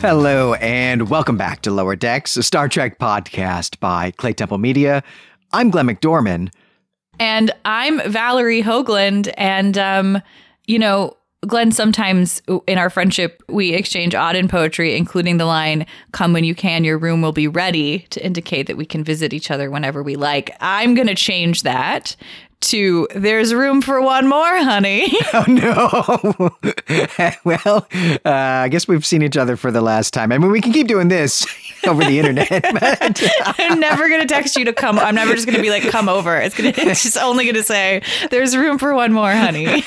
Hello, and welcome back to Lower Decks, a Star Trek podcast by Clay Temple Media. I'm Glenn McDorman. And I'm Valerie Hoagland. And, um, you know, Glenn, sometimes in our friendship, we exchange Auden poetry, including the line, Come when you can, your room will be ready, to indicate that we can visit each other whenever we like. I'm going to change that to there's room for one more, honey. Oh no. well, uh, I guess we've seen each other for the last time. I mean, we can keep doing this over the internet. But... I'm never gonna text you to come. I'm never just gonna be like, come over. It's gonna. It's just only gonna say there's room for one more, honey.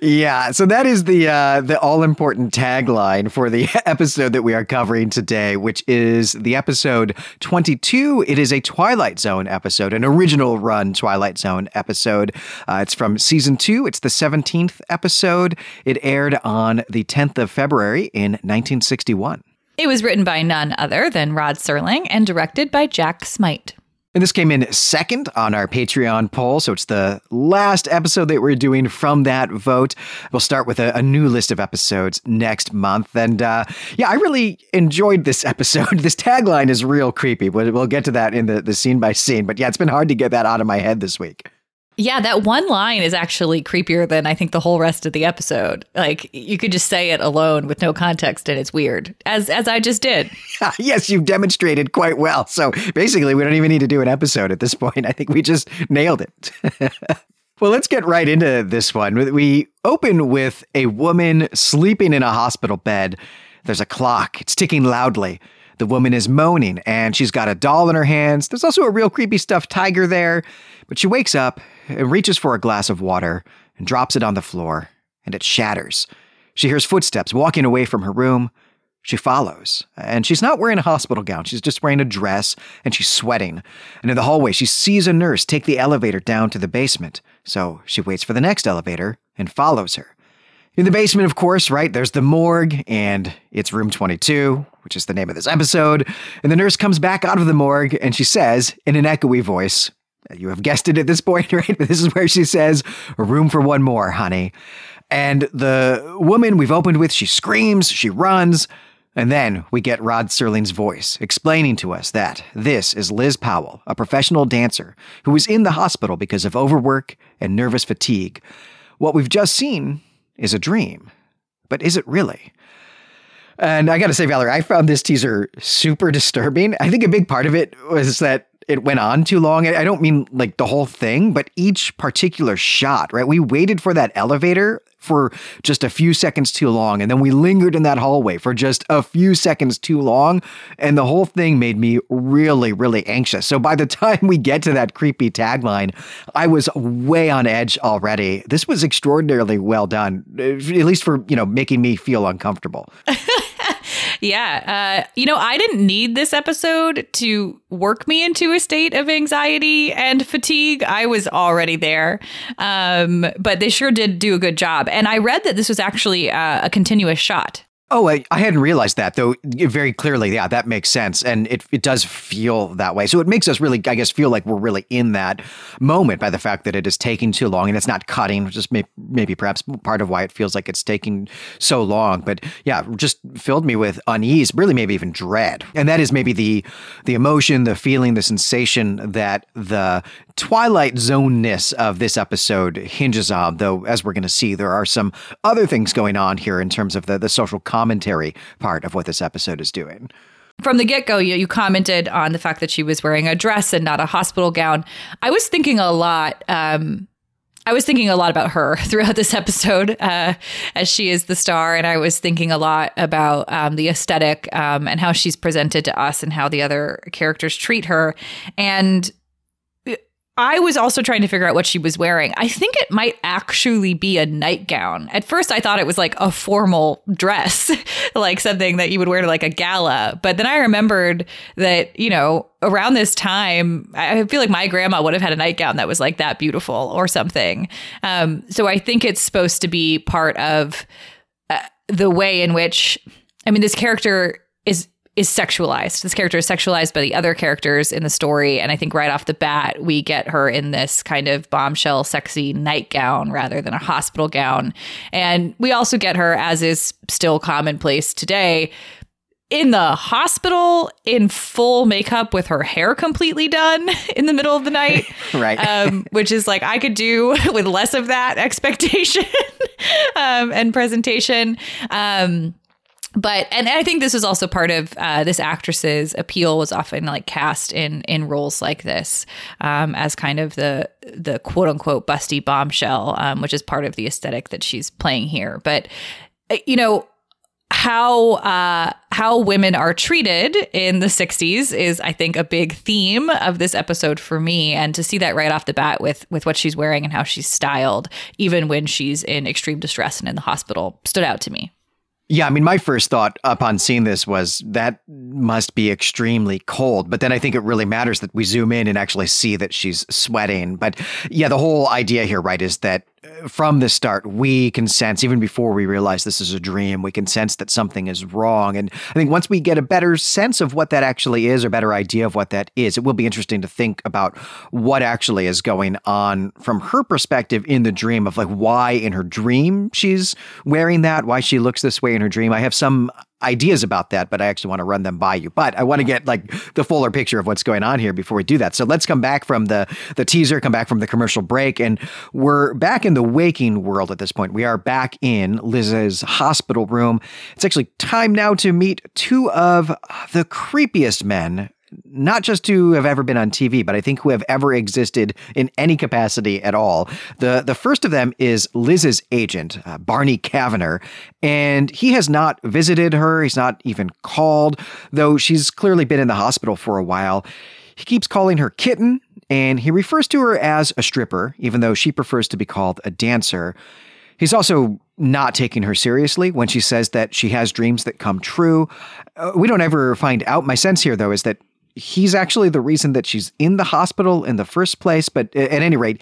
Yeah. So that is the uh, the all important tagline for the episode that we are covering today, which is the episode 22. It is a Twilight Zone episode, an original run Twilight Zone episode. Uh, it's from season two. It's the 17th episode. It aired on the 10th of February in 1961. It was written by none other than Rod Serling and directed by Jack Smight. And this came in second on our Patreon poll. So it's the last episode that we're doing from that vote. We'll start with a, a new list of episodes next month. And uh, yeah, I really enjoyed this episode. This tagline is real creepy. We'll, we'll get to that in the, the scene by scene. But yeah, it's been hard to get that out of my head this week. Yeah, that one line is actually creepier than I think the whole rest of the episode. Like you could just say it alone with no context and it's weird. As as I just did. yes, you've demonstrated quite well. So basically we don't even need to do an episode at this point. I think we just nailed it. well, let's get right into this one. We open with a woman sleeping in a hospital bed. There's a clock. It's ticking loudly. The woman is moaning and she's got a doll in her hands. There's also a real creepy stuffed tiger there. But she wakes up and reaches for a glass of water and drops it on the floor, and it shatters. She hears footsteps walking away from her room. She follows, and she's not wearing a hospital gown. She's just wearing a dress, and she's sweating. And in the hallway, she sees a nurse take the elevator down to the basement. So she waits for the next elevator and follows her. In the basement, of course, right, there's the morgue, and it's room 22, which is the name of this episode. And the nurse comes back out of the morgue, and she says, in an echoey voice, you have guessed it at this point, right? This is where she says, room for one more, honey. And the woman we've opened with, she screams, she runs, and then we get Rod Serling's voice explaining to us that this is Liz Powell, a professional dancer who was in the hospital because of overwork and nervous fatigue. What we've just seen is a dream. But is it really? And I got to say, Valerie, I found this teaser super disturbing. I think a big part of it was that it went on too long. I don't mean like the whole thing, but each particular shot, right? We waited for that elevator for just a few seconds too long. And then we lingered in that hallway for just a few seconds too long. And the whole thing made me really, really anxious. So by the time we get to that creepy tagline, I was way on edge already. This was extraordinarily well done, at least for, you know, making me feel uncomfortable. yeah. Uh, you know, I didn't need this episode to work me into a state of anxiety and fatigue. I was already there. Um, but they sure did do a good job. And I read that this was actually uh, a continuous shot. Oh, I, I, hadn't realized that though. Very clearly, yeah, that makes sense, and it it does feel that way. So it makes us really, I guess, feel like we're really in that moment by the fact that it is taking too long and it's not cutting. Which is may, maybe perhaps part of why it feels like it's taking so long. But yeah, just filled me with unease, really, maybe even dread, and that is maybe the the emotion, the feeling, the sensation that the Twilight Zone ness of this episode hinges on. Though, as we're going to see, there are some other things going on here in terms of the the social. Context commentary part of what this episode is doing. From the get go, you, you commented on the fact that she was wearing a dress and not a hospital gown. I was thinking a lot. Um, I was thinking a lot about her throughout this episode, uh, as she is the star, and I was thinking a lot about um, the aesthetic um, and how she's presented to us and how the other characters treat her. And I was also trying to figure out what she was wearing. I think it might actually be a nightgown. At first, I thought it was like a formal dress, like something that you would wear to like a gala. But then I remembered that, you know, around this time, I feel like my grandma would have had a nightgown that was like that beautiful or something. Um, so I think it's supposed to be part of uh, the way in which, I mean, this character is is sexualized. This character is sexualized by the other characters in the story. And I think right off the bat, we get her in this kind of bombshell, sexy nightgown rather than a hospital gown. And we also get her, as is still commonplace today, in the hospital in full makeup with her hair completely done in the middle of the night. right. Um, which is like I could do with less of that expectation um, and presentation. Um, but and I think this was also part of uh, this actress's appeal was often like cast in in roles like this um, as kind of the the quote unquote busty bombshell, um, which is part of the aesthetic that she's playing here. But uh, you know how uh, how women are treated in the 60s is I think a big theme of this episode for me and to see that right off the bat with with what she's wearing and how she's styled even when she's in extreme distress and in the hospital stood out to me. Yeah, I mean, my first thought upon seeing this was that must be extremely cold. But then I think it really matters that we zoom in and actually see that she's sweating. But yeah, the whole idea here, right, is that from the start, we can sense, even before we realize this is a dream, we can sense that something is wrong. And I think once we get a better sense of what that actually is, or better idea of what that is, it will be interesting to think about what actually is going on from her perspective in the dream of like why in her dream she's wearing that, why she looks this way in her dream. I have some ideas about that, but I actually want to run them by you. But I want to get like the fuller picture of what's going on here before we do that. So let's come back from the the teaser, come back from the commercial break, and we're back in the waking world at this point. We are back in Liz's hospital room. It's actually time now to meet two of the creepiest men not just who have ever been on TV, but I think who have ever existed in any capacity at all. The the first of them is Liz's agent, uh, Barney Kavanagh, and he has not visited her. He's not even called, though she's clearly been in the hospital for a while. He keeps calling her kitten, and he refers to her as a stripper, even though she prefers to be called a dancer. He's also not taking her seriously when she says that she has dreams that come true. Uh, we don't ever find out. My sense here, though, is that he's actually the reason that she's in the hospital in the first place. But at any rate,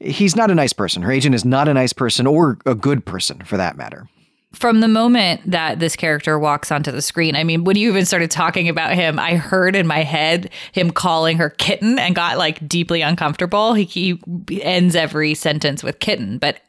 he's not a nice person. Her agent is not a nice person or a good person for that matter. From the moment that this character walks onto the screen, I mean, when you even started talking about him, I heard in my head him calling her kitten and got like deeply uncomfortable. He, he ends every sentence with kitten, but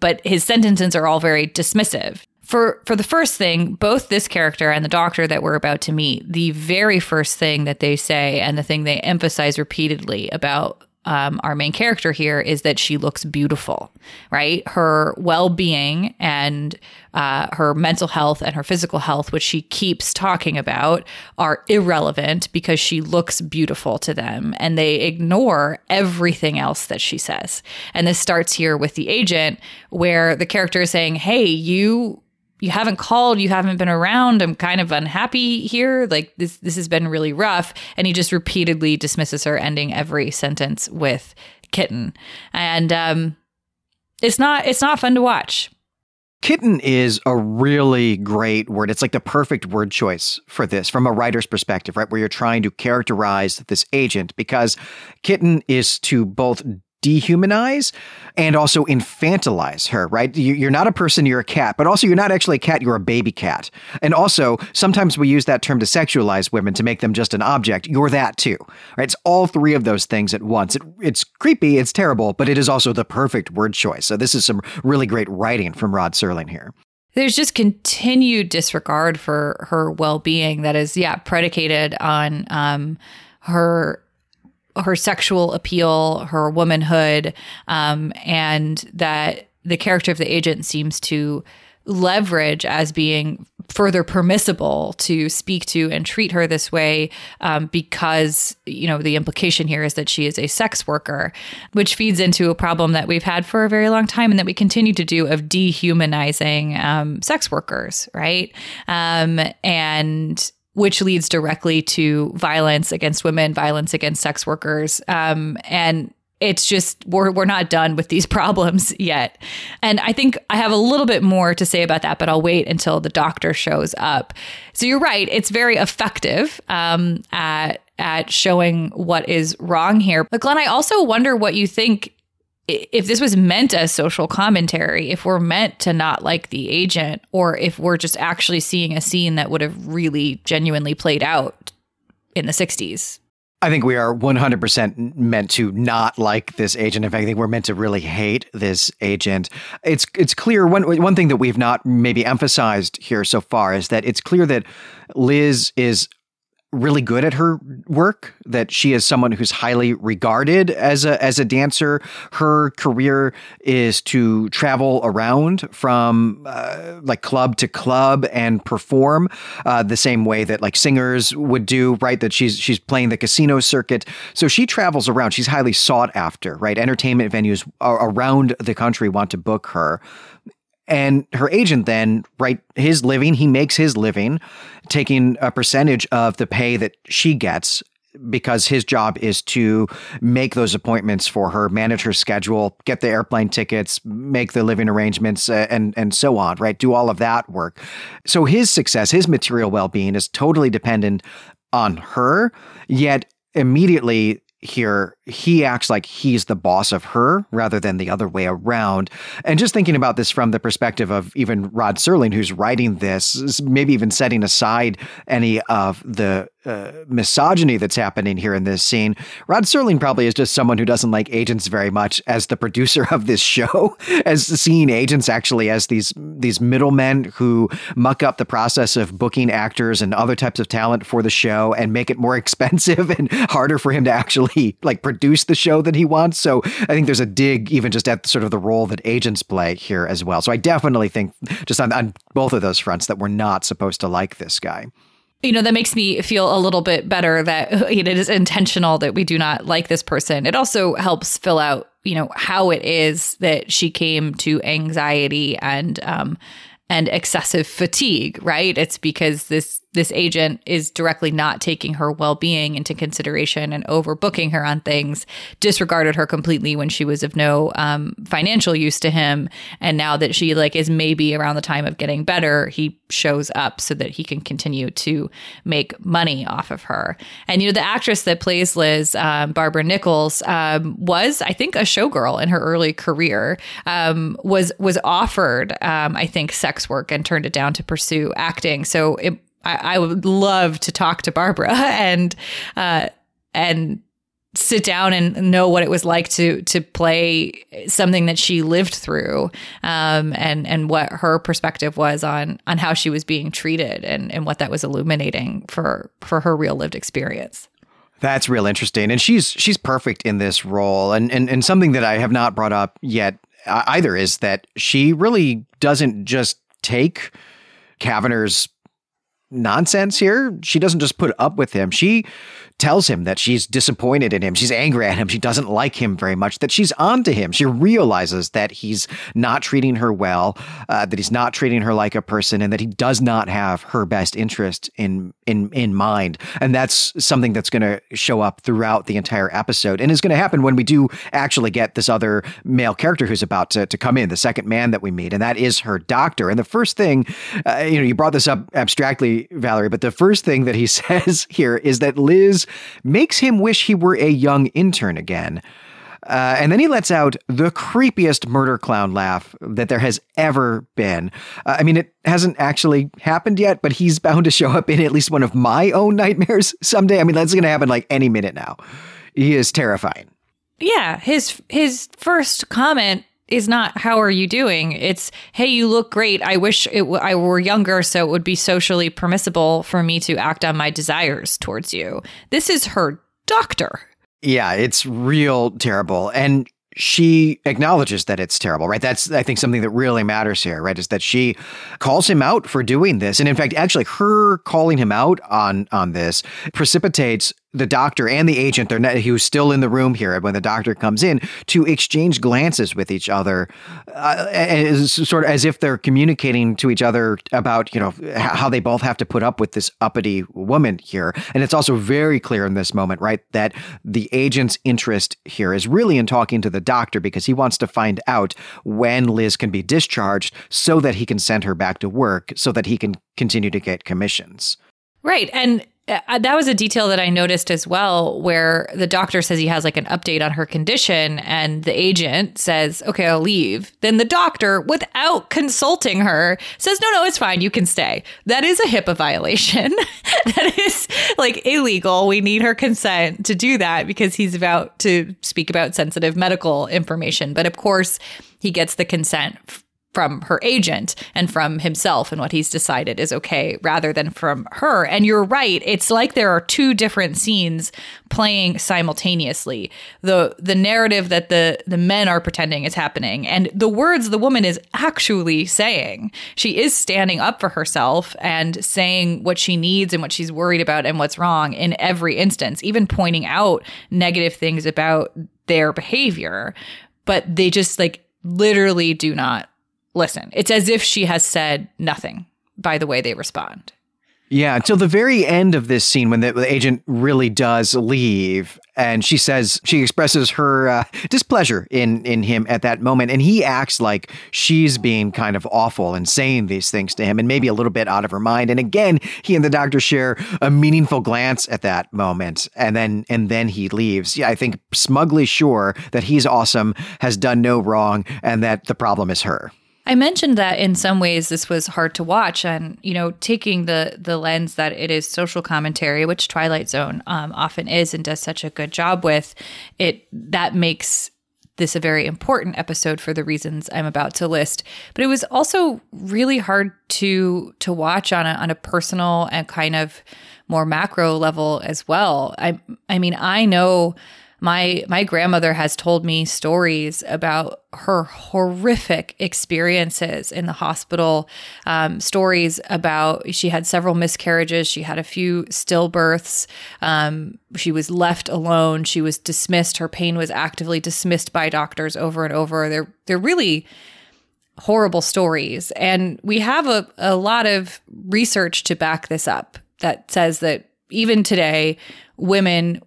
but his sentences are all very dismissive for for the first thing, both this character and the doctor that we're about to meet, the very first thing that they say and the thing they emphasize repeatedly about um, our main character here is that she looks beautiful, right? Her well being and uh, her mental health and her physical health, which she keeps talking about, are irrelevant because she looks beautiful to them and they ignore everything else that she says. And this starts here with the agent, where the character is saying, Hey, you you haven't called, you haven't been around. I'm kind of unhappy here. Like this this has been really rough. And he just repeatedly dismisses her, ending every sentence with kitten. And um it's not it's not fun to watch. Kitten is a really great word. It's like the perfect word choice for this from a writer's perspective, right? Where you're trying to characterize this agent because kitten is to both dehumanize and also infantilize her, right? You're not a person, you're a cat, but also you're not actually a cat, you're a baby cat. And also, sometimes we use that term to sexualize women to make them just an object. You're that too, right? It's all three of those things at once. It, it's creepy, it's terrible, but it is also the perfect word choice. So this is some really great writing from Rod Serling here there's just continued disregard for her well-being that is yeah predicated on um, her her sexual appeal, her womanhood, um, and that the character of the agent seems to leverage as being further permissible to speak to and treat her this way um, because you know the implication here is that she is a sex worker which feeds into a problem that we've had for a very long time and that we continue to do of dehumanizing um, sex workers right? Um, and which leads directly to violence against women, violence against sex workers. Um, and it's just we're we're not done with these problems yet. And I think I have a little bit more to say about that, but I'll wait until the doctor shows up. So you're right; it's very effective um, at at showing what is wrong here. But Glenn, I also wonder what you think if this was meant as social commentary, if we're meant to not like the agent, or if we're just actually seeing a scene that would have really genuinely played out in the 60s. I think we are 100% meant to not like this agent. In fact, I think we're meant to really hate this agent. It's it's clear one one thing that we've not maybe emphasized here so far is that it's clear that Liz is really good at her work that she is someone who's highly regarded as a as a dancer. Her career is to travel around from uh, like club to club and perform uh, the same way that like singers would do right? That she's she's playing the casino circuit. So she travels around. She's highly sought after right? Entertainment venues around the country want to book her and her agent then, right, his living, he makes his living taking a percentage of the pay that she gets because his job is to make those appointments for her, manage her schedule, get the airplane tickets, make the living arrangements, uh, and and so on. Right, do all of that work. So his success, his material well being, is totally dependent on her. Yet immediately here he acts like he's the boss of her rather than the other way around. And just thinking about this from the perspective of even Rod Serling, who's writing this, maybe even setting aside any of the uh, misogyny that's happening here in this scene. Rod Serling probably is just someone who doesn't like agents very much as the producer of this show, as seeing agents actually as these these middlemen who muck up the process of booking actors and other types of talent for the show and make it more expensive and harder for him to actually like produce the show that he wants. So I think there's a dig even just at sort of the role that agents play here as well. So I definitely think just on, on both of those fronts that we're not supposed to like this guy you know that makes me feel a little bit better that it is intentional that we do not like this person. It also helps fill out you know how it is that she came to anxiety and um and excessive fatigue right? It's because this this agent is directly not taking her well-being into consideration and overbooking her on things disregarded her completely when she was of no um, financial use to him. And now that she like is maybe around the time of getting better he shows up so that he can continue to make money off of her. And you know the actress that plays liz um, barbara nichols um, was i think a showgirl in her early career um, was was offered um, i think sex work and turned it down to pursue acting. So it I, I would love to talk to Barbara and uh, and sit down and know what it was like to to play something that she lived through um, and and what her perspective was on on how she was being treated and and what that was illuminating for for her real lived experience. That's real interesting, and she's she's perfect in this role, and and and something that I have not brought up yet uh, either is that she really doesn't just take Cavanagher's nonsense here. She doesn't just put up with him. She tells him that she's disappointed in him. She's angry at him. She doesn't like him very much, that she's onto him. She realizes that he's not treating her well, uh, that he's not treating her like a person, and that he does not have her best interest in in in mind. And that's something that's going to show up throughout the entire episode and is going to happen when we do actually get this other male character who's about to, to come in, the second man that we meet, and that is her doctor. And the first thing, uh, you know, you brought this up abstractly, Valerie, but the first thing that he says here is that Liz makes him wish he were a young intern again. Uh, and then he lets out the creepiest murder clown laugh that there has ever been. Uh, I mean, it hasn't actually happened yet, but he's bound to show up in at least one of my own nightmares someday. I mean, that's going to happen like any minute now. He is terrifying. Yeah, his his first comment is not how are you doing it's hey you look great i wish it w- i were younger so it would be socially permissible for me to act on my desires towards you this is her doctor yeah it's real terrible and she acknowledges that it's terrible, right? That's, I think, something that really matters here, right? Is that she calls him out for doing this. And in fact, actually, her calling him out on, on this precipitates the doctor and the agent, they're not, he was still in the room here when the doctor comes in to exchange glances with each other, uh, as, sort of as if they're communicating to each other about you know how they both have to put up with this uppity woman here. And it's also very clear in this moment, right, that the agent's interest here is really in talking to the doctor because he wants to find out when Liz can be discharged so that he can send her back to work so that he can continue to get commissions. Right. And Uh, uh, that was a detail that I noticed as well, where the doctor says he has like an update on her condition, and the agent says, Okay, I'll leave. Then the doctor, without consulting her, says, No, no, it's fine. You can stay. That is a HIPAA violation. that is like illegal. We need her consent to do that because he's about to speak about sensitive medical information. But of course, he gets the consent from her agent and from himself and what he's decided is okay rather than from her. And you're right, it's like there are two different scenes playing simultaneously. The the narrative that the the men are pretending is happening and the words the woman is actually saying. She is standing up for herself and saying what she needs and what she's worried about and what's wrong in every instance, even pointing out negative things about their behavior. But they just like literally do not listen. It's as if she has said nothing by the way they respond. Yeah, until the very end of this scene when the, the agent really does leave, and she says she expresses her uh, displeasure in in him at that moment, and he acts like she's being kind of awful and saying these things to him, and maybe a little bit out of her mind. And again, he and the doctor share a meaningful glance at that moment, and then and then he leaves. Yeah, I think smugly sure that he's awesome, has done no wrong, and that the problem is her. I mentioned that in some ways this was hard to watch, and you know, taking the the lens that it is social commentary, which Twilight Zone um, often is and does such a good job with, it that makes this a very important episode for the reasons I'm about to list. But it was also really hard to to watch on a on a personal and kind of more macro level as well. I I mean, I know my my grandmother has told me stories about her horrific experiences in the hospital um, stories about she had several miscarriages she had a few stillbirths um, she was left alone she was dismissed her pain was actively dismissed by doctors over and over. They're they're really horrible stories. And we have a, a lot of research to back this up that says that even today women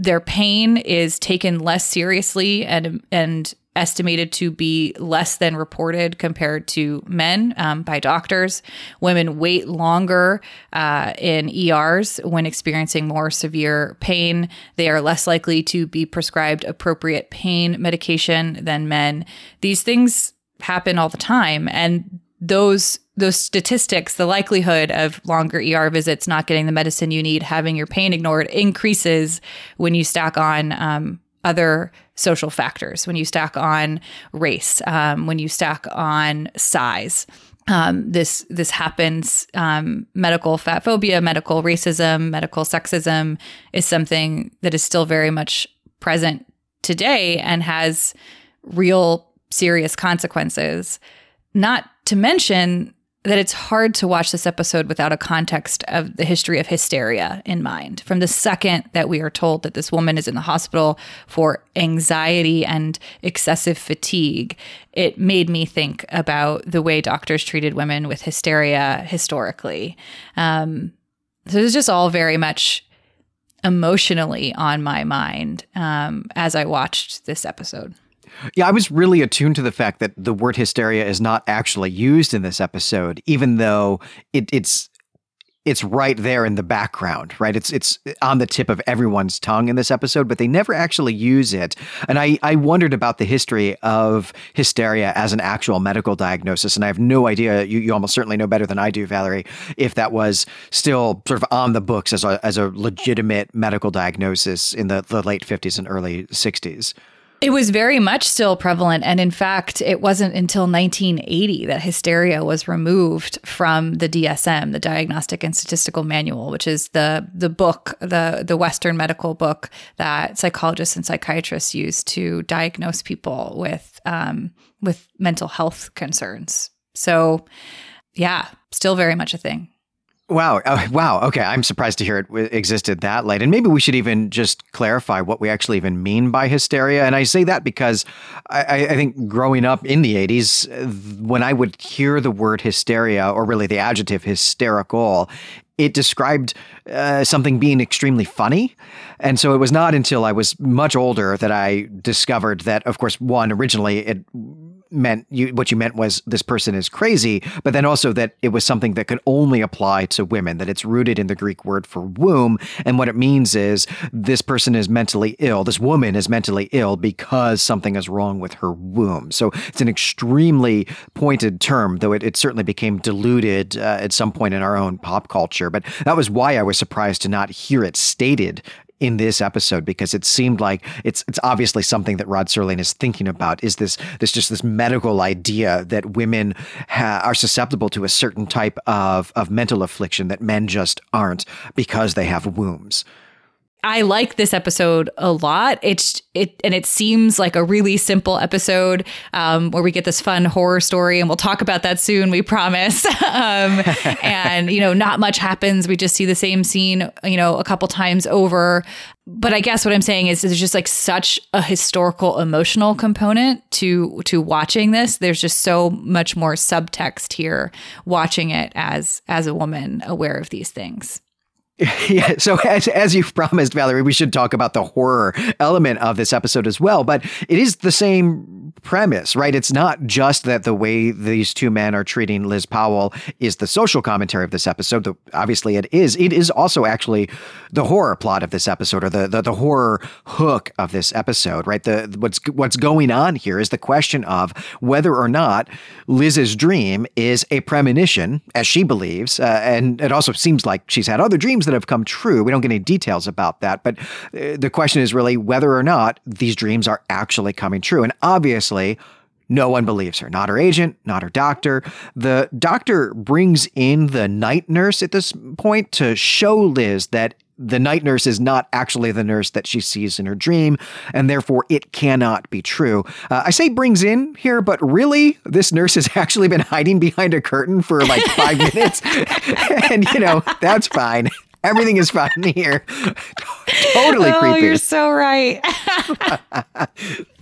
their pain is taken less seriously and and estimated to be less than reported compared to men um, by doctors. Women wait longer uh, in ERs when experiencing more severe pain. They are less likely to be prescribed appropriate pain medication than men. These things happen all the time, and those those statistics, the likelihood of longer ER visits, not getting the medicine you need, having your pain ignored, increases when you stack on um, other social factors, when you stack on race, um, when you stack on size. Um, this this happens. Um, medical fat phobia, medical racism, medical sexism is something that is still very much present today and has real serious consequences. Not to mention that it's hard to watch this episode without a context of the history of hysteria in mind. From the second that we are told that this woman is in the hospital for anxiety and excessive fatigue, it made me think about the way doctors treated women with hysteria historically. Um, so was just all very much emotionally on my mind um, as I watched this episode. Yeah, I was really attuned to the fact that the word hysteria is not actually used in this episode, even though it, it's it's right there in the background, right? It's it's on the tip of everyone's tongue in this episode, but they never actually use it. And I, I wondered about the history of hysteria as an actual medical diagnosis, and I have no idea. You, you almost certainly know better than I do, Valerie, if that was still sort of on the books as a as a legitimate medical diagnosis in the, the late fifties and early sixties. It was very much still prevalent. And in fact, it wasn't until 1980 that hysteria was removed from the DSM, the Diagnostic and Statistical Manual, which is the, the book, the, the Western medical book that psychologists and psychiatrists use to diagnose people with, um, with mental health concerns. So, yeah, still very much a thing. Wow. Oh, wow. Okay. I'm surprised to hear it existed that late. And maybe we should even just clarify what we actually even mean by hysteria. And I say that because I, I, think growing up in the 80s, when I would hear the word hysteria, or really the adjective hysterical, it described uh, something being extremely funny. And so it was not until I was much older that I discovered that, of course, one, originally it meant you what you meant was this person is crazy, but then also that it was something that could only apply to women, that it's rooted in the Greek word for womb. And what it means is this person is mentally ill, this woman is mentally ill because something is wrong with her womb. So it's an extremely pointed term, though it, it certainly became diluted uh, at some point in our own pop culture. But that was why I was surprised to not hear it stated in this episode because it seemed like it's it's obviously something that Rod Serling is thinking about is this this just this medical idea that women ha- are susceptible to a certain type of of mental affliction that men just aren't because they have wombs. I like this episode a lot. It's it and it seems like a really simple episode um, where we get this fun horror story, and we'll talk about that soon. We promise. um, and you know, not much happens. We just see the same scene, you know, a couple times over. But I guess what I'm saying is, there's just like such a historical, emotional component to to watching this. There's just so much more subtext here, watching it as as a woman aware of these things. Yeah, so as, as you've promised, Valerie, we should talk about the horror element of this episode as well. But it is the same premise, right? It's not just that the way these two men are treating Liz Powell is the social commentary of this episode. Though obviously, it is. It is also actually the horror plot of this episode, or the the, the horror hook of this episode, right? The what's what's going on here is the question of whether or not Liz's dream is a premonition, as she believes, uh, and it also seems like she's had other dreams that have come true. We don't get any details about that, but uh, the question is really whether or not these dreams are actually coming true. And obviously, no one believes her, not her agent, not her doctor. The doctor brings in the night nurse at this point to show Liz that the night nurse is not actually the nurse that she sees in her dream, and therefore it cannot be true. Uh, I say brings in here, but really, this nurse has actually been hiding behind a curtain for like five minutes. and, you know, that's fine. Everything is fine here. totally oh, creepy. You're so right.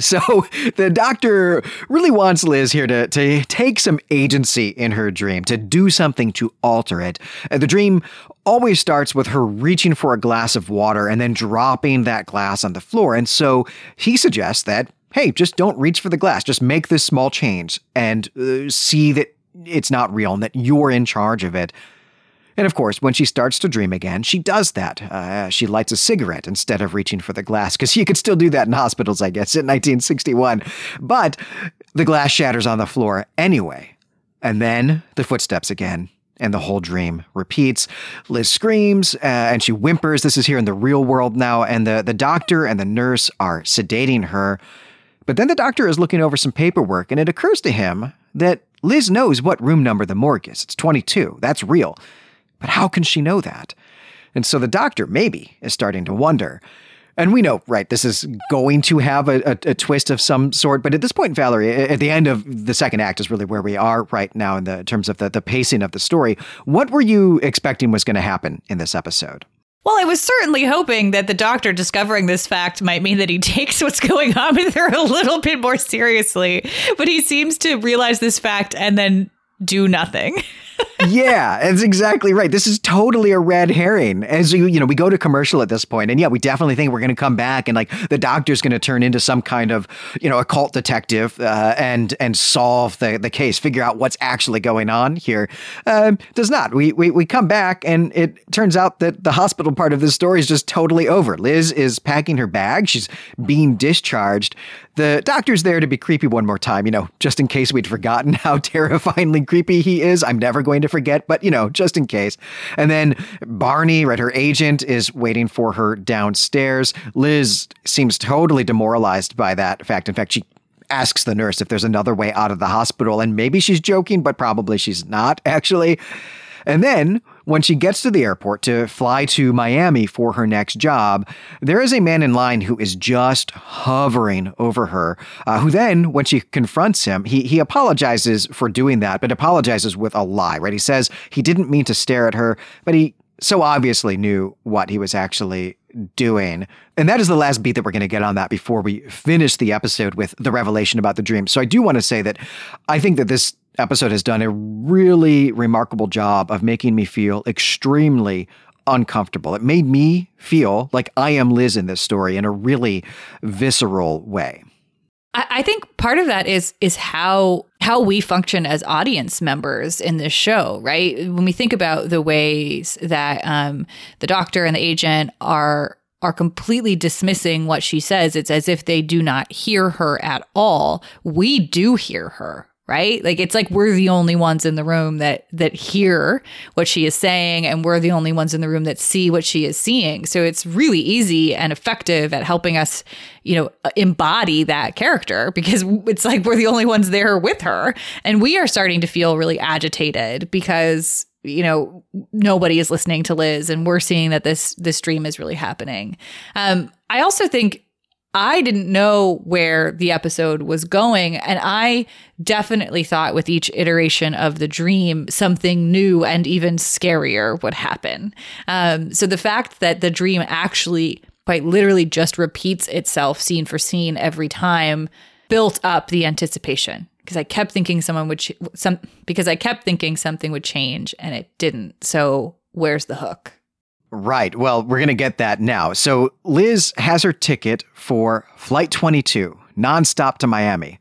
So the doctor really wants Liz here to, to take some agency in her dream, to do something to alter it. Uh, the dream always starts with her reaching for a glass of water and then dropping that glass on the floor. And so he suggests that, hey, just don't reach for the glass. Just make this small change and uh, see that it's not real and that you're in charge of it. And of course, when she starts to dream again, she does that. Uh, she lights a cigarette instead of reaching for the glass, because you could still do that in hospitals, I guess, in 1961. But the glass shatters on the floor anyway. And then the footsteps again, and the whole dream repeats. Liz screams uh, and she whimpers. This is here in the real world now, and the, the doctor and the nurse are sedating her. But then the doctor is looking over some paperwork, and it occurs to him that Liz knows what room number the morgue is. It's 22. That's real. But how can she know that? And so the doctor, maybe, is starting to wonder. And we know, right, this is going to have a, a, a, twist of some sort. But at this point, Valerie, at the end of the second act is really where we are right now in, the, in terms of the, the pacing of the story. What were you expecting was going to happen in this episode? Well, I was certainly hoping that the doctor discovering this fact might mean that he takes what's going on with her a little bit more seriously. But he seems to realize this fact and then do nothing. yeah, that's exactly right. This is totally a red herring. As you, you know, we go to commercial at this point, and yeah, we definitely think we're going to come back, and like the doctor's going to turn into some kind of, you know, occult detective uh, and and solve the the case, figure out what's actually going on here. Um, does not. We, we we come back, and it turns out that the hospital part of this story is just totally over. Liz is packing her bag. She's being discharged. The doctor's there to be creepy one more time, you know, just in case we'd forgotten how terrifyingly creepy he is. I'm never going to forget, but you know, just in case. And then Barney, right, her agent, is waiting for her downstairs. Liz seems totally demoralized by that fact. In fact, she asks the nurse if there's another way out of the hospital, and maybe she's joking, but probably she's not, actually. And then, when she gets to the airport to fly to Miami for her next job, there is a man in line who is just hovering over her. Uh, who then, when she confronts him, he, he apologizes for doing that, but apologizes with a lie, right? He says he didn't mean to stare at her, but he so obviously knew what he was actually doing. And that is the last beat that we're going to get on that before we finish the episode with the revelation about the dream. So I do want to say that I think that this episode has done a really remarkable job of making me feel extremely uncomfortable. It made me feel like I am Liz in this story in a really visceral way. I, think part of that is is how how we function as audience members in this show, right? When we think about the ways that um, the doctor and the agent are are completely dismissing what she says. It's as if they do not hear her at all. We do hear her, right? Like it's like we're the only ones in the room that that hear what she is saying and we're the only ones in the room that see what she is seeing. So it's really easy and effective at helping us, you know, embody that character because it's like we're the only ones there with her and we are starting to feel really agitated because you know nobody is listening to Liz and we're seeing that this this dream is really happening. Um I also think I didn't know where the episode was going. And I definitely thought with each iteration of the dream, something new and even scarier would happen. Um, so the fact that the dream actually quite literally just repeats itself scene for scene every time built up the anticipation because I kept thinking someone would ch- some because I kept thinking something would change and it didn't. So where's the hook? Right. Well, we're going to get that now. So Liz has her ticket for Flight 22, nonstop to Miami.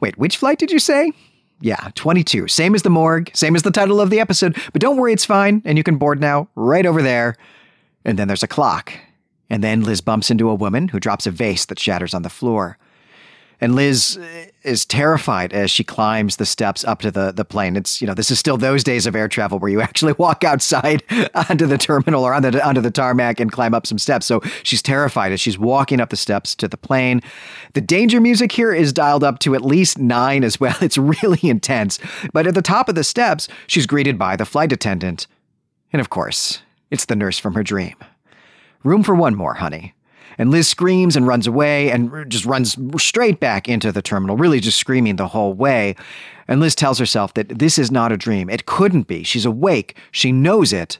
Wait, which flight did you say? Yeah, 22. Same as the morgue, same as the title of the episode. But don't worry, it's fine. And you can board now, right over there. And then there's a clock. And then Liz bumps into a woman who drops a vase that shatters on the floor. And Liz uh, is terrified as she climbs the steps up to the, the plane. It's, you know, this is still those days of air travel where you actually walk outside onto the terminal or on the, onto the tarmac and climb up some steps. So she's terrified as she's walking up the steps to the plane. The danger music here is dialed up to at least nine as well. It's really intense. But at the top of the steps, she's greeted by the flight attendant. And of course, it's the nurse from her dream. Room for one more, honey. And Liz screams and runs away and just runs straight back into the terminal, really just screaming the whole way. And Liz tells herself that this is not a dream. It couldn't be. She's awake. She knows it.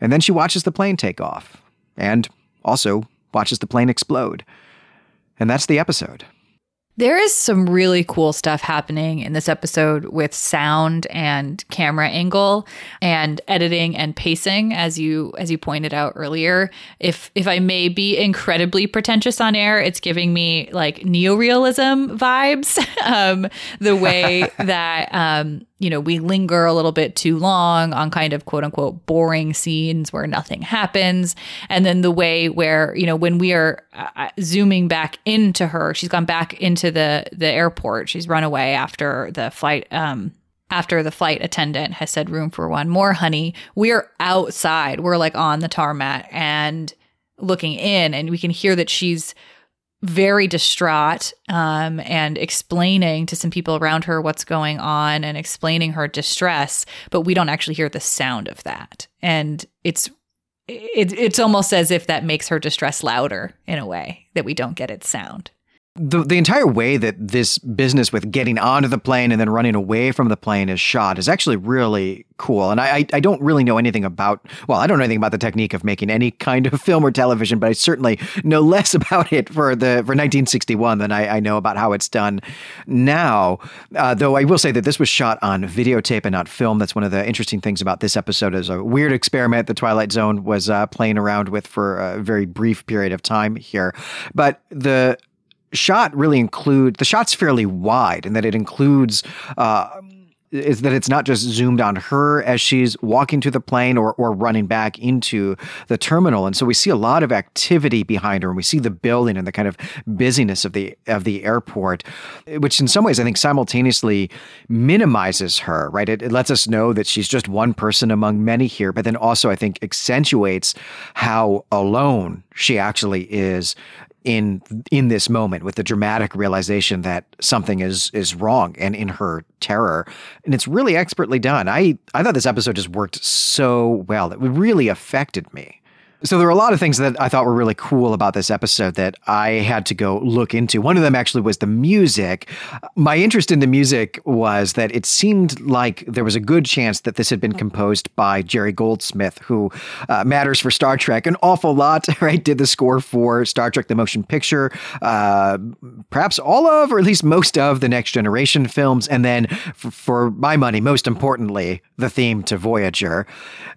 And then she watches the plane take off and also watches the plane explode. And that's the episode. There is some really cool stuff happening in this episode with sound and camera angle and editing and pacing as you as you pointed out earlier. If if I may be incredibly pretentious on air, it's giving me like neorealism vibes. um, the way that um, you know, we linger a little bit too long on kind of quote unquote boring scenes where nothing happens. And then the way where, you know, when we are uh, zooming back into her, she's gone back into the the airport. She's run away after the flight um after the flight attendant has said room for one more honey. We're outside. We're like on the tarmac and looking in and we can hear that she's very distraught um, and explaining to some people around her what's going on and explaining her distress, but we don't actually hear the sound of that. And it's it, it's almost as if that makes her distress louder in a way that we don't get its sound the the entire way that this business with getting onto the plane and then running away from the plane is shot is actually really cool. And I I don't really know anything about well, I don't know anything about the technique of making any kind of film or television, but I certainly know less about it for the for 1961 than I, I know about how it's done now. Uh, though I will say that this was shot on videotape and not film. That's one of the interesting things about this episode is a weird experiment the Twilight Zone was uh, playing around with for a very brief period of time here. But the shot really include the shot's fairly wide and that it includes uh, is that it's not just zoomed on her as she's walking to the plane or, or running back into the terminal. And so we see a lot of activity behind her and we see the building and the kind of busyness of the of the airport, which in some ways I think simultaneously minimizes her, right? It, it lets us know that she's just one person among many here, but then also I think accentuates how alone she actually is in in this moment with the dramatic realization that something is is wrong and in her terror. And it's really expertly done. I i thought this episode just worked so well. It really affected me so there were a lot of things that I thought were really cool about this episode that I had to go look into. One of them actually was the music. My interest in the music was that it seemed like there was a good chance that this had been composed by Jerry Goldsmith, who uh, matters for Star Trek an awful lot, right? Did the score for Star Trek the Motion Picture, uh, perhaps all of, or at least most of the Next Generation films, and then for, for my money, most importantly, the theme to Voyager.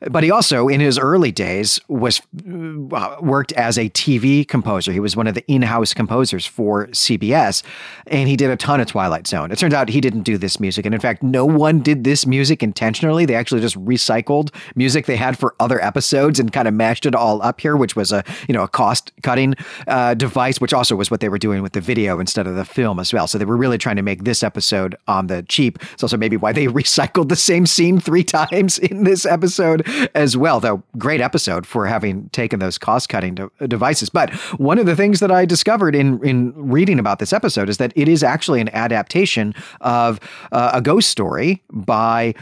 But he also, in his early days, was worked as a TV composer. He was one of the in-house composers for CBS, and he did a ton of Twilight Zone. It turns out he didn't do this music, and in fact, no one did this music intentionally. They actually just recycled music they had for other episodes and kind of mashed it all up here, which was a you know a cost-cutting uh, device, which also was what they were doing with the video instead of the film as well. So they were really trying to make this episode on the cheap. It's also maybe why they recycled the same scene three times in this episode as well. Though great episode for having taken those cost-cutting de- devices. But one of the things that I discovered in in reading about this episode is that it is actually an adaptation of uh, a ghost story by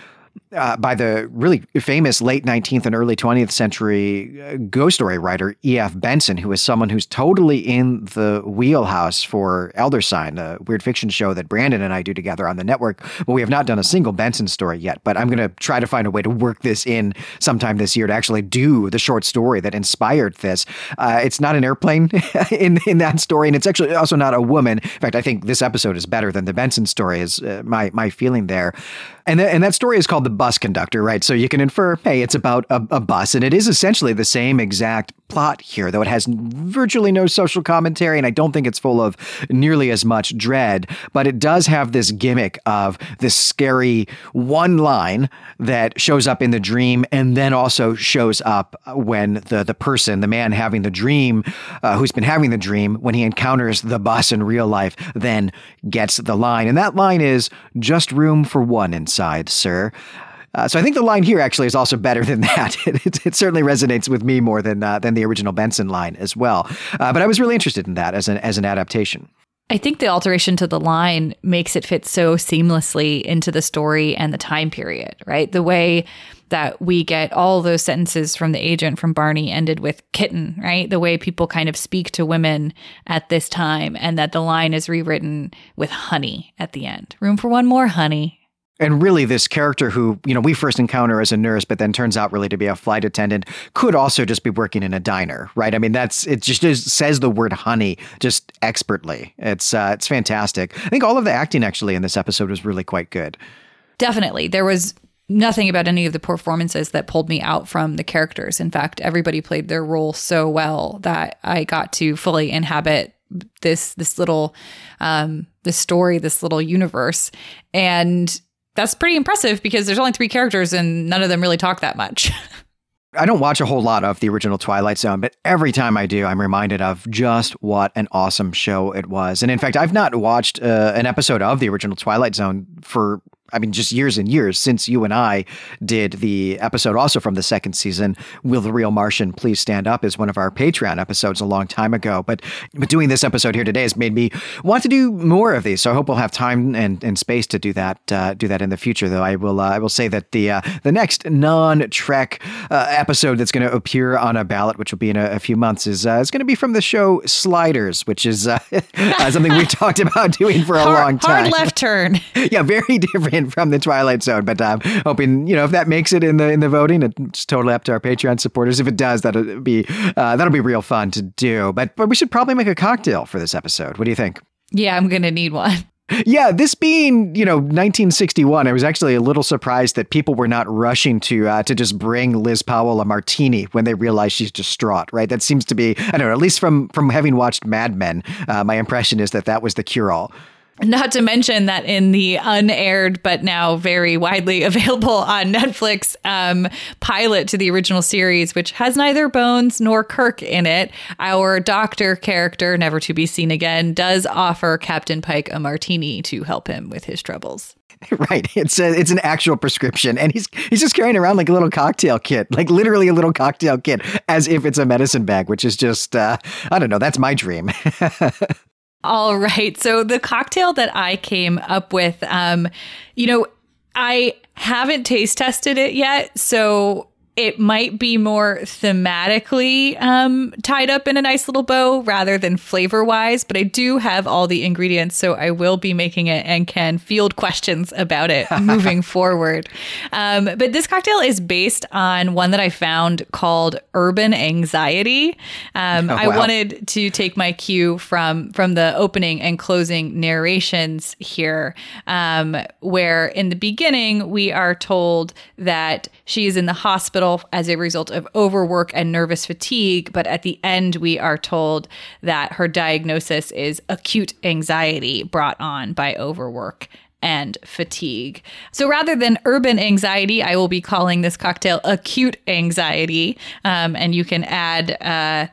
uh, by the really famous late 19th and early 20th century uh, ghost story writer E.F. Benson, who is someone who's totally in the wheelhouse for Elder Sign, a weird fiction show that Brandon and I do together on the network. But we have not done a single Benson story yet. But I'm going to try to find a way to work this in sometime this year to actually do the short story that inspired this. Uh, it's not an airplane in in that story, and it's actually also not a woman. In fact, I think this episode is better than the Benson story. Is uh, my my feeling there. And, th- and that story is called The Bus Conductor, right? So you can infer, hey, it's about a, a bus. And it is essentially the same exact plot here, though it has virtually no social commentary. And I don't think it's full of nearly as much dread. But it does have this gimmick of this scary one line that shows up in the dream and then also shows up when the, the person, the man having the dream, uh, who's been having the dream, when he encounters the bus in real life, then gets the line. And that line is just room for one inside side, sir. Uh, so I think the line here actually is also better than that. It, it, it certainly resonates with me more than uh, than the original Benson line as well. Uh, but I was really interested in that as an as an adaptation. I think the alteration to the line makes it fit so seamlessly into the story and the time period, right? The way that we get all those sentences from the agent from Barney ended with kitten, right? The way people kind of speak to women at this time, and that the line is rewritten with honey at the end. Room for one more honey and really this character who you know we first encounter as a nurse but then turns out really to be a flight attendant could also just be working in a diner right? I mean that's it just, says the word honey just expertly. It's uh, it's fantastic. I think all of the acting actually in this episode was really quite good. Definitely. There was nothing about any of the performances that pulled me out from the characters. In fact everybody played their role so well that i got to fully inhabit this this little um this story this little universe. And that's pretty impressive because there's only three characters and none of them really talk that much. I don't watch a whole lot of the original Twilight Zone, but every time I do, I'm reminded of just what an awesome show it was. And in fact, I've not watched uh, an episode of the original Twilight Zone for I mean, just years and years since you and I did the episode also from the second season, Will the Real Martian Please Stand Up is one of our Patreon episodes a long time ago. But but doing this episode here today has made me want to do more of these. So I hope we'll have time and, and space to do that uh, do that in the future. Though I will uh, I will say that the uh, the next non Trek uh, episode that's going to appear on a ballot, which will be in a, a few months, is uh, is going to be from the show Sliders, which is uh, something we've talked about doing for a hard, long time. Hard left turn. yeah, very different from the Twilight Zone. But I'm um, hoping you know if that makes it in the in the voting, it's totally up to our Patreon supporters. If it does, that'll be uh, that'll be real fun to do. But but we should probably make a cocktail for this episode. What do you think? Yeah, I'm gonna need one. Yeah, this being you know 1961, I was actually a little surprised that people were not rushing to uh, to just bring Liz Powell a martini when they realized she's distraught. Right? That seems to be I don't know. At least from from having watched Mad Men, uh, my impression is that that was the cure all. Not to mention that in the unaired but now very widely available on Netflix um, pilot to the original series, which has neither Bones nor Kirk in it, our doctor character, never to be seen again, does offer Captain Pike a martini to help him with his troubles. Right. It's a, it's an actual prescription, and he's he's just carrying around like a little cocktail kit, like literally a little cocktail kit, as if it's a medicine bag, which is just uh, I don't know. That's my dream. All right. So the cocktail that I came up with, um, you know, I haven't taste tested it yet. So it might be more thematically um, tied up in a nice little bow rather than flavor wise, but I do have all the ingredients, so I will be making it and can field questions about it moving forward. Um, but this cocktail is based on one that I found called Urban Anxiety. Um, oh, wow. I wanted to take my cue from from the opening and closing narrations here, um, where in the beginning we are told that she is in the hospital hospital as a result of overwork and nervous fatigue. But at the end, we are told that her diagnosis is acute anxiety brought on by overwork and fatigue. So rather than urban anxiety, I will be calling this cocktail acute anxiety. Um, and you can add, uh,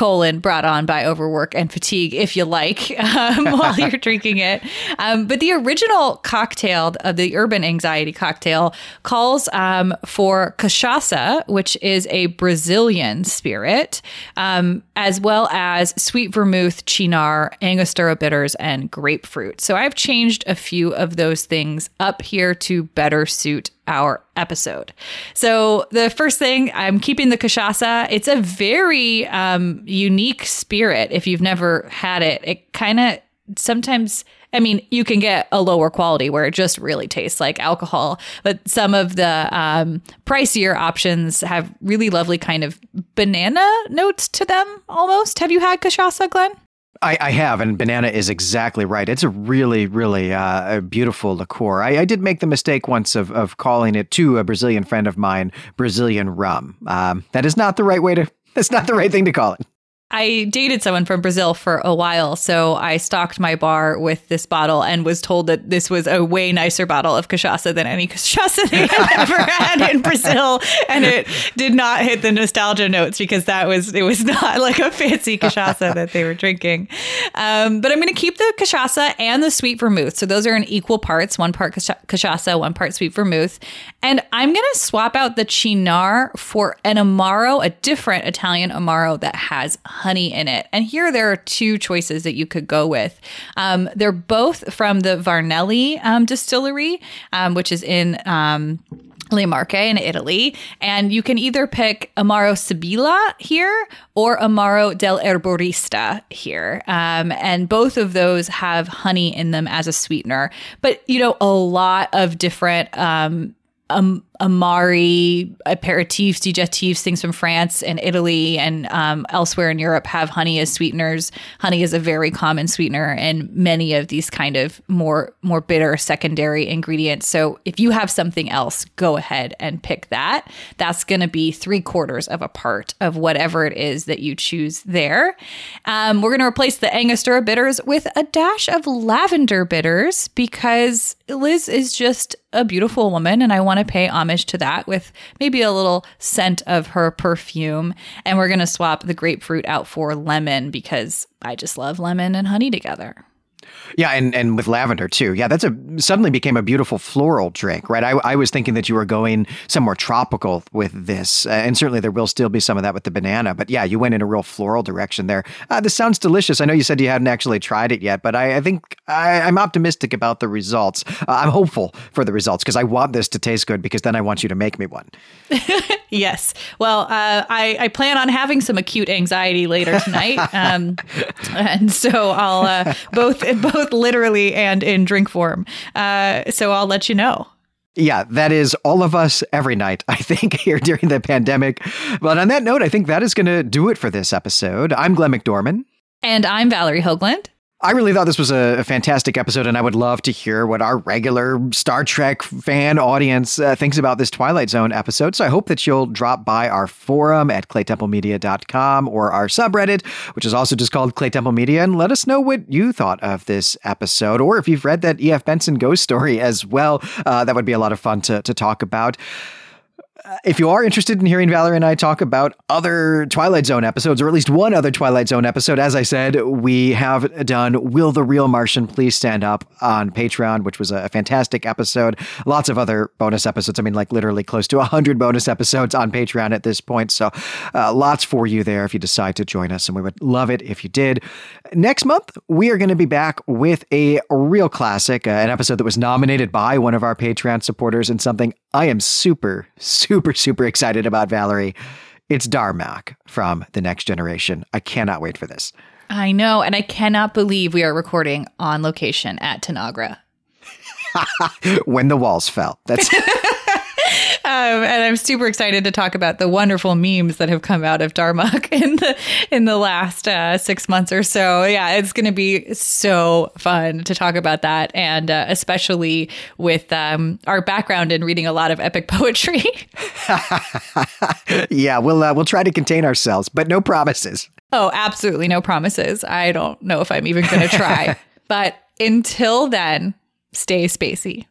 colon brought on by overwork and fatigue, if you like, um, while you're drinking it. Um, but the original cocktail, uh, the urban anxiety cocktail, calls um, for cachaça, which is a Brazilian spirit, um, as well as sweet vermouth, cynar, Angostura bitters, and grapefruit. So I've changed a few of those things up here to better suit our episode. So the first thing, I'm keeping the cachaça. It's a very um, unique spirit. If you've never had it, it kind of sometimes. I mean, you can get a lower quality where it just really tastes like alcohol, but some of the um, pricier options have really lovely kind of banana notes to them almost. Have you had cachaça, Glenn? I, I, have, and banana is exactly right. It's a really, really uh, beautiful liqueur. I, I, did make the mistake once of, of calling it to a Brazilian friend of mine Brazilian rum. Um, that is not the right way to. That's not the right thing to call it. I dated someone from Brazil for a while, so I stocked my bar with this bottle and was told that this was a way nicer bottle of cachaça than any cachaça they had ever had in Brazil, and it did not hit the nostalgia notes because that was it was not like a fancy cachaça that they were drinking. Um, but I'm going to keep the cachaça and the sweet vermouth, so those are in equal parts: one part cachaça, one part sweet vermouth, and I'm going to swap out the cynar for an amaro, a different Italian amaro that has honey in it. And here there are two choices that you could go with. Um, they're both from the Varnelli um, distillery, um, which is in. Um, Le Marche in Italy. And you can either pick Amaro Sibilla here or Amaro dell'Erborista here. Um, and both of those have honey in them as a sweetener. But, you know, a lot of different um, um, Amari, aperitifs, digestifs, things from France and Italy and um, elsewhere in Europe have honey as sweeteners. Honey is a very common sweetener in many of these kind of more more bitter secondary ingredients. So if you have something else, go ahead and pick that. That's going to be three quarters of a part of whatever it is that you choose there. Um, we're going to replace the Angostura bitters with a dash of lavender bitters because Liz is just a beautiful woman and I want to pay homage homage to that with maybe a little scent of her perfume. And we're going to swap the grapefruit out for lemon because I just love lemon and honey together. Yeah, and, and with lavender too. Yeah, that's a suddenly became a beautiful floral drink, right? I, I was thinking that you were going somewhere tropical with this, uh, and certainly there will still be some of that with the banana. But yeah, you went in a real floral direction there. Uh, this sounds delicious. I know you said you hadn't actually tried it yet, but I, I think I, am optimistic about the results. Uh, I'm hopeful for the results because I want this to taste good because then I want you to make me one. yes. Well, uh, I, I plan on having some acute anxiety later tonight, um, and so I'll uh, both both literally and in drink form. Uh, so I'll let you know. Yeah, that is all of us every night, I think, here during the pandemic. But on that note, I think that is going to do it for this episode. I'm Glenn McDorman. And I'm Valerie Hoagland. I really thought this was a, a, fantastic episode, and I would love to hear what our regular Star Trek fan audience uh, thinks about this Twilight Zone episode. So I hope that you'll drop by our forum at claytemplemedia.com or our subreddit, which is also just called Clay Temple Media, and let us know what you thought of this episode, or if you've read that E.F. Benson ghost story as well. Uh, that would be a lot of fun to, to talk about if you are interested in hearing Valerie and I talk about other Twilight Zone episodes, or at least one other Twilight Zone episode, as I said, we have done Will the Real Martian Please Stand Up on Patreon, which was a fantastic episode. Lots of other bonus episodes. I mean, like literally close to 100 bonus episodes on Patreon at this point. So uh, lots for you there if you decide to join us, and we would love it if you did. Next month, we are going to be back with a real classic, uh, an episode that was nominated by one of our Patreon supporters and something I am super, super, super super excited about, Valerie. It's Darmok from The Next Generation. I cannot wait for this. I know. And I cannot believe we are recording on location at Tanagra. when the walls fell. That's. Uh, and I'm super excited to talk about the wonderful memes that have come out of Darmok in the in the last uh, six months or so. Yeah, it's going to be so fun to talk about that, and uh, especially with um, our background in reading a lot of epic poetry. yeah, we'll uh, we'll try to contain ourselves, but no promises. Oh, absolutely no promises. I don't know if I'm even going to try. but until then, stay spacey.